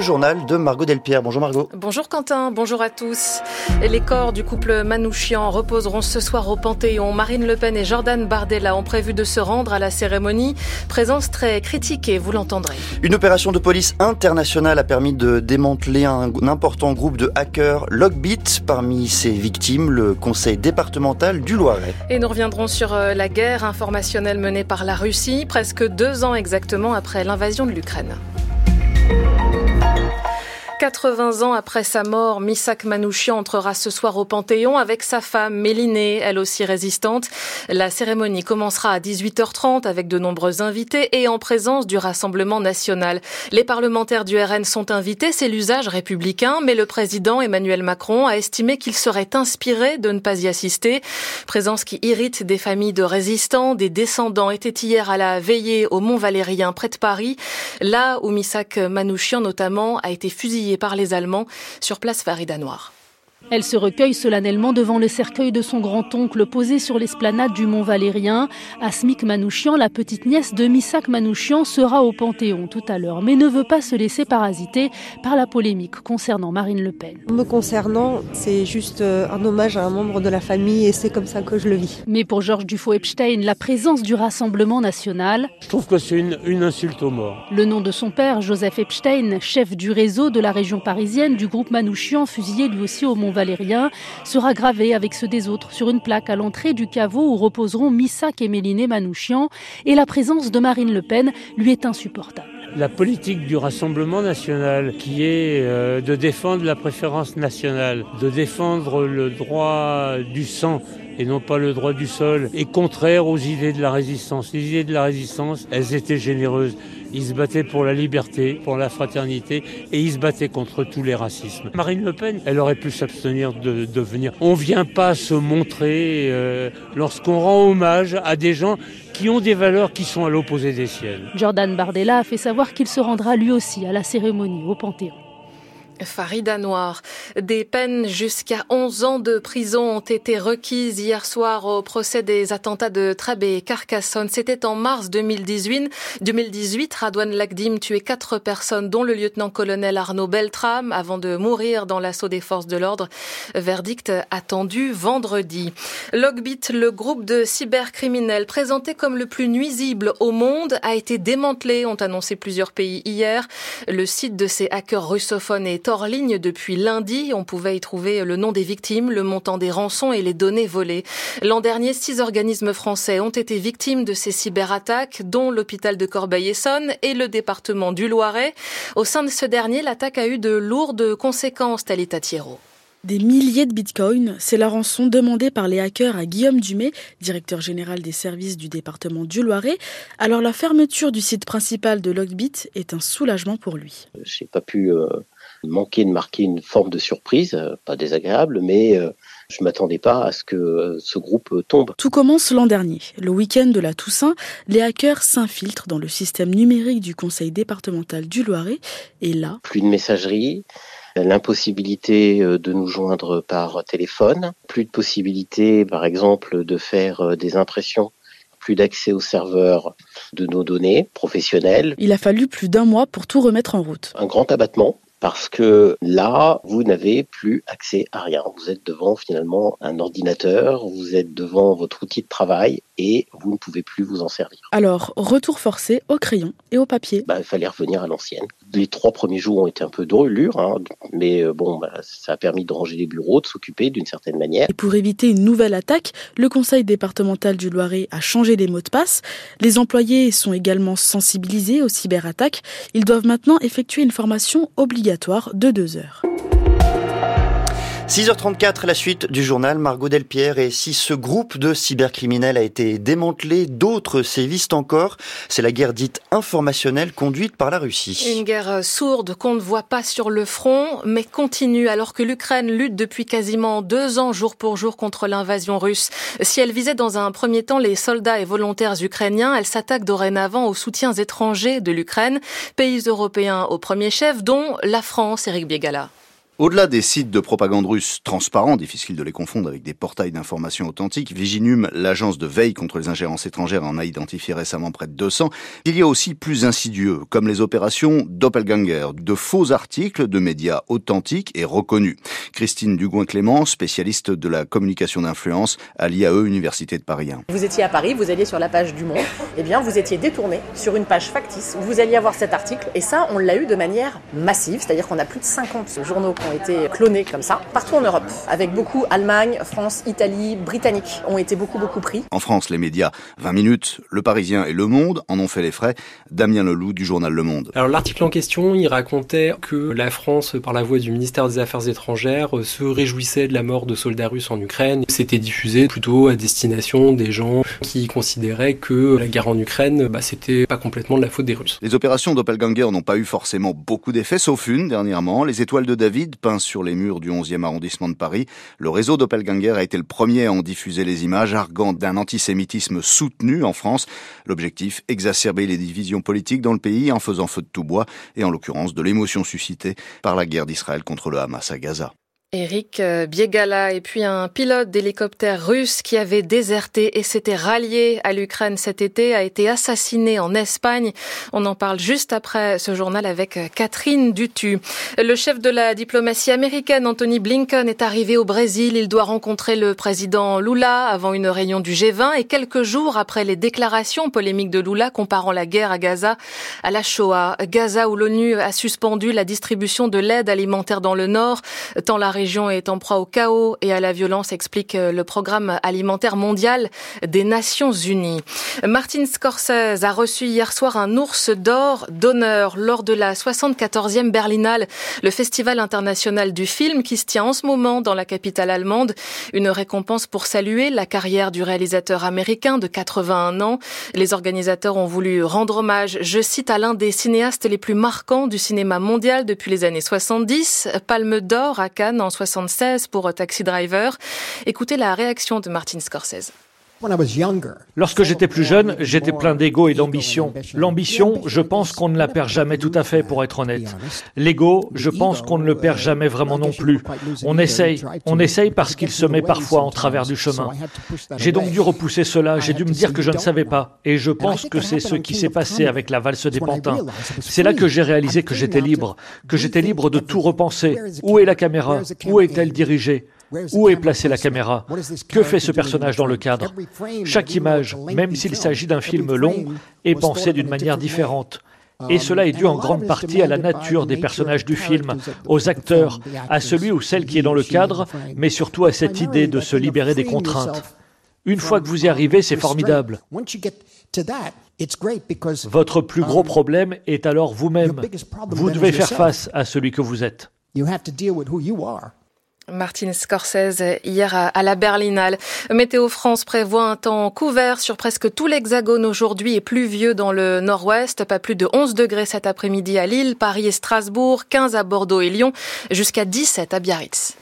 le journal de Margot Delpierre. Bonjour Margot. Bonjour Quentin, bonjour à tous. Les corps du couple Manouchian reposeront ce soir au Panthéon. Marine Le Pen et Jordan Bardella ont prévu de se rendre à la cérémonie. Présence très critiquée, vous l'entendrez. Une opération de police internationale a permis de démanteler un important groupe de hackers Logbit. Parmi ses victimes, le conseil départemental du Loiret. Et nous reviendrons sur euh, la guerre informationnelle menée par la Russie, presque deux ans exactement après l'invasion de l'Ukraine. Thank you. 80 ans après sa mort, Misak Manouchian entrera ce soir au Panthéon avec sa femme Mélinée, elle aussi résistante. La cérémonie commencera à 18h30 avec de nombreux invités et en présence du Rassemblement national. Les parlementaires du RN sont invités, c'est l'usage républicain, mais le président Emmanuel Macron a estimé qu'il serait inspiré de ne pas y assister. Présence qui irrite des familles de résistants, des descendants étaient hier à la veillée au Mont Valérien près de Paris, là où Misak Manouchian notamment a été fusillé par les Allemands sur place Farida Noir. Elle se recueille solennellement devant le cercueil de son grand-oncle posé sur l'esplanade du Mont Valérien. Asmik Manouchian, la petite nièce de Misak Manouchian, sera au Panthéon tout à l'heure, mais ne veut pas se laisser parasiter par la polémique concernant Marine Le Pen. Me concernant, c'est juste euh, un hommage à un membre de la famille et c'est comme ça que je le vis. Mais pour Georges Dufaux-Epstein, la présence du Rassemblement national... Je trouve que c'est une, une insulte aux morts. Le nom de son père, Joseph Epstein, chef du réseau de la région parisienne du groupe Manouchian, fusillé lui aussi au Mont Valérien, sera gravé avec ceux des autres sur une plaque à l'entrée du caveau où reposeront Missak et Méliné Manouchian. Et la présence de Marine Le Pen lui est insupportable. La politique du Rassemblement national, qui est euh, de défendre la préférence nationale, de défendre le droit du sang et non pas le droit du sol, est contraire aux idées de la résistance. Les idées de la résistance, elles étaient généreuses. Ils se battaient pour la liberté, pour la fraternité, et ils se battaient contre tous les racismes. Marine Le Pen, elle aurait pu s'abstenir de, de venir. On vient pas se montrer euh, lorsqu'on rend hommage à des gens qui ont des valeurs qui sont à l'opposé des siennes. Jordan Bardella a fait savoir qu'il se rendra lui aussi à la cérémonie au Panthéon. Farida Noir. Des peines jusqu'à 11 ans de prison ont été requises hier soir au procès des attentats de Trabé et Carcassonne. C'était en mars 2018. 2018, Radouane Lagdim tuait quatre personnes, dont le lieutenant-colonel Arnaud Beltram, avant de mourir dans l'assaut des forces de l'ordre. Verdict attendu vendredi. Logbit, le groupe de cybercriminels présenté comme le plus nuisible au monde, a été démantelé, ont annoncé plusieurs pays hier. Le site de ces hackers russophones est hors ligne depuis lundi. On pouvait y trouver le nom des victimes, le montant des rançons et les données volées. L'an dernier, six organismes français ont été victimes de ces cyberattaques, dont l'hôpital de Corbeil-Essonne et le département du Loiret. Au sein de ce dernier, l'attaque a eu de lourdes conséquences, Talita Thierro. Des milliers de bitcoins, c'est la rançon demandée par les hackers à Guillaume Dumay, directeur général des services du département du Loiret. Alors la fermeture du site principal de Logbit est un soulagement pour lui. J'ai pas pu euh, manquer de marquer une forme de surprise, euh, pas désagréable, mais euh, je m'attendais pas à ce que euh, ce groupe tombe. Tout commence l'an dernier. Le week-end de la Toussaint, les hackers s'infiltrent dans le système numérique du conseil départemental du Loiret et là... Plus de messagerie, l'impossibilité de nous joindre par téléphone, plus de possibilité par exemple de faire des impressions plus d'accès aux serveurs de nos données professionnelles. Il a fallu plus d'un mois pour tout remettre en route. Un grand abattement parce que là, vous n'avez plus accès à rien. Vous êtes devant finalement un ordinateur, vous êtes devant votre outil de travail et vous ne pouvez plus vous en servir. Alors, retour forcé au crayon et au papier. Bah, il fallait revenir à l'ancienne. Les trois premiers jours ont été un peu drôlures, hein, mais euh, bon, bah, ça a permis de ranger les bureaux, de s'occuper d'une certaine manière. Et pour éviter une nouvelle attaque, le conseil départemental du Loiret a changé les mots de passe. Les employés sont également sensibilisés aux cyberattaques. Ils doivent maintenant effectuer une formation obligatoire de deux heures. 6h34, la suite du journal Margot Delpierre. Et si ce groupe de cybercriminels a été démantelé, d'autres sévissent encore. C'est la guerre dite informationnelle conduite par la Russie. Une guerre sourde qu'on ne voit pas sur le front, mais continue alors que l'Ukraine lutte depuis quasiment deux ans jour pour jour contre l'invasion russe. Si elle visait dans un premier temps les soldats et volontaires ukrainiens, elle s'attaque dorénavant aux soutiens étrangers de l'Ukraine, pays européens au premier chef, dont la France, Eric Biegala. Au-delà des sites de propagande russe transparents, difficile de les confondre avec des portails d'information authentiques, Viginum, l'agence de veille contre les ingérences étrangères, en a identifié récemment près de 200. Il y a aussi plus insidieux, comme les opérations Doppelganger, de faux articles de médias authentiques et reconnus. Christine Dugouin-Clément, spécialiste de la communication d'influence à l'IAE Université de Paris 1. Vous étiez à Paris, vous alliez sur la page du Monde, eh bien vous étiez détourné sur une page factice où vous alliez avoir cet article, et ça on l'a eu de manière massive, c'est-à-dire qu'on a plus de 50 journaux ont été clonés comme ça, partout en Europe, avec beaucoup Allemagne, France, Italie, Britannique ont été beaucoup beaucoup pris. En France, les médias 20 minutes, Le Parisien et Le Monde en ont fait les frais. Damien Leloup du journal Le Monde. Alors l'article en question, il racontait que la France, par la voie du ministère des Affaires étrangères, se réjouissait de la mort de soldats russes en Ukraine. C'était diffusé plutôt à destination des gens qui considéraient que la guerre en Ukraine, bah, c'était pas complètement de la faute des Russes. Les opérations Doppelganger n'ont pas eu forcément beaucoup d'effets, sauf une dernièrement, les étoiles de David, peintes sur les murs du 11e arrondissement de Paris. Le réseau Doppelganger a été le premier à en diffuser les images, arguant d'un antisémitisme soutenu en France. L'objectif, exacerber les divisions politiques dans le pays en faisant feu de tout bois, et en l'occurrence de l'émotion suscitée par la guerre d'Israël contre le Hamas à Gaza. Eric euh, Biegala et puis un pilote d'hélicoptère russe qui avait déserté et s'était rallié à l'Ukraine cet été a été assassiné en Espagne. On en parle juste après ce journal avec euh, Catherine Dutu. Le chef de la diplomatie américaine, Anthony Blinken, est arrivé au Brésil. Il doit rencontrer le président Lula avant une réunion du G20 et quelques jours après les déclarations polémiques de Lula comparant la guerre à Gaza à la Shoah. Gaza où l'ONU a suspendu la distribution de l'aide alimentaire dans le nord, région est en proie au chaos et à la violence, explique le programme alimentaire mondial des Nations Unies. Martin Scorsese a reçu hier soir un ours d'or d'honneur lors de la 74e Berlinale, le festival international du film qui se tient en ce moment dans la capitale allemande. Une récompense pour saluer la carrière du réalisateur américain de 81 ans. Les organisateurs ont voulu rendre hommage, je cite, à l'un des cinéastes les plus marquants du cinéma mondial depuis les années 70, Palme d'or à Cannes en 76 pour Taxi Driver. Écoutez la réaction de Martin Scorsese. Lorsque j'étais plus jeune, j'étais plein d'ego et d'ambition. L'ambition, je pense qu'on ne la perd jamais tout à fait, pour être honnête. L'ego, je pense qu'on ne le perd jamais vraiment non plus. On essaye, on essaye parce qu'il se met parfois en travers du chemin. J'ai donc dû repousser cela, j'ai dû me dire que je ne savais pas. Et je pense que c'est ce qui s'est passé avec la valse des pantins. C'est là que j'ai réalisé que j'étais libre, que j'étais libre de tout repenser. Où est la caméra? Où est-elle dirigée? Où est placée la caméra? Que fait ce personnage dans le cadre? Chaque image, même s'il s'agit d'un film long, est pensée d'une manière différente. Et cela est dû en grande partie à la nature des personnages du film, aux acteurs, à celui ou celle qui est dans le cadre, mais surtout à cette idée de se libérer des contraintes. Une fois que vous y arrivez, c'est formidable. Votre plus gros problème est alors vous-même. Vous devez faire face à celui que vous êtes. Martin Scorsese hier à la Berlinale. Météo France prévoit un temps couvert sur presque tout l'hexagone aujourd'hui et pluvieux dans le nord-ouest. Pas plus de 11 degrés cet après-midi à Lille, Paris et Strasbourg, 15 à Bordeaux et Lyon, jusqu'à 17 à Biarritz.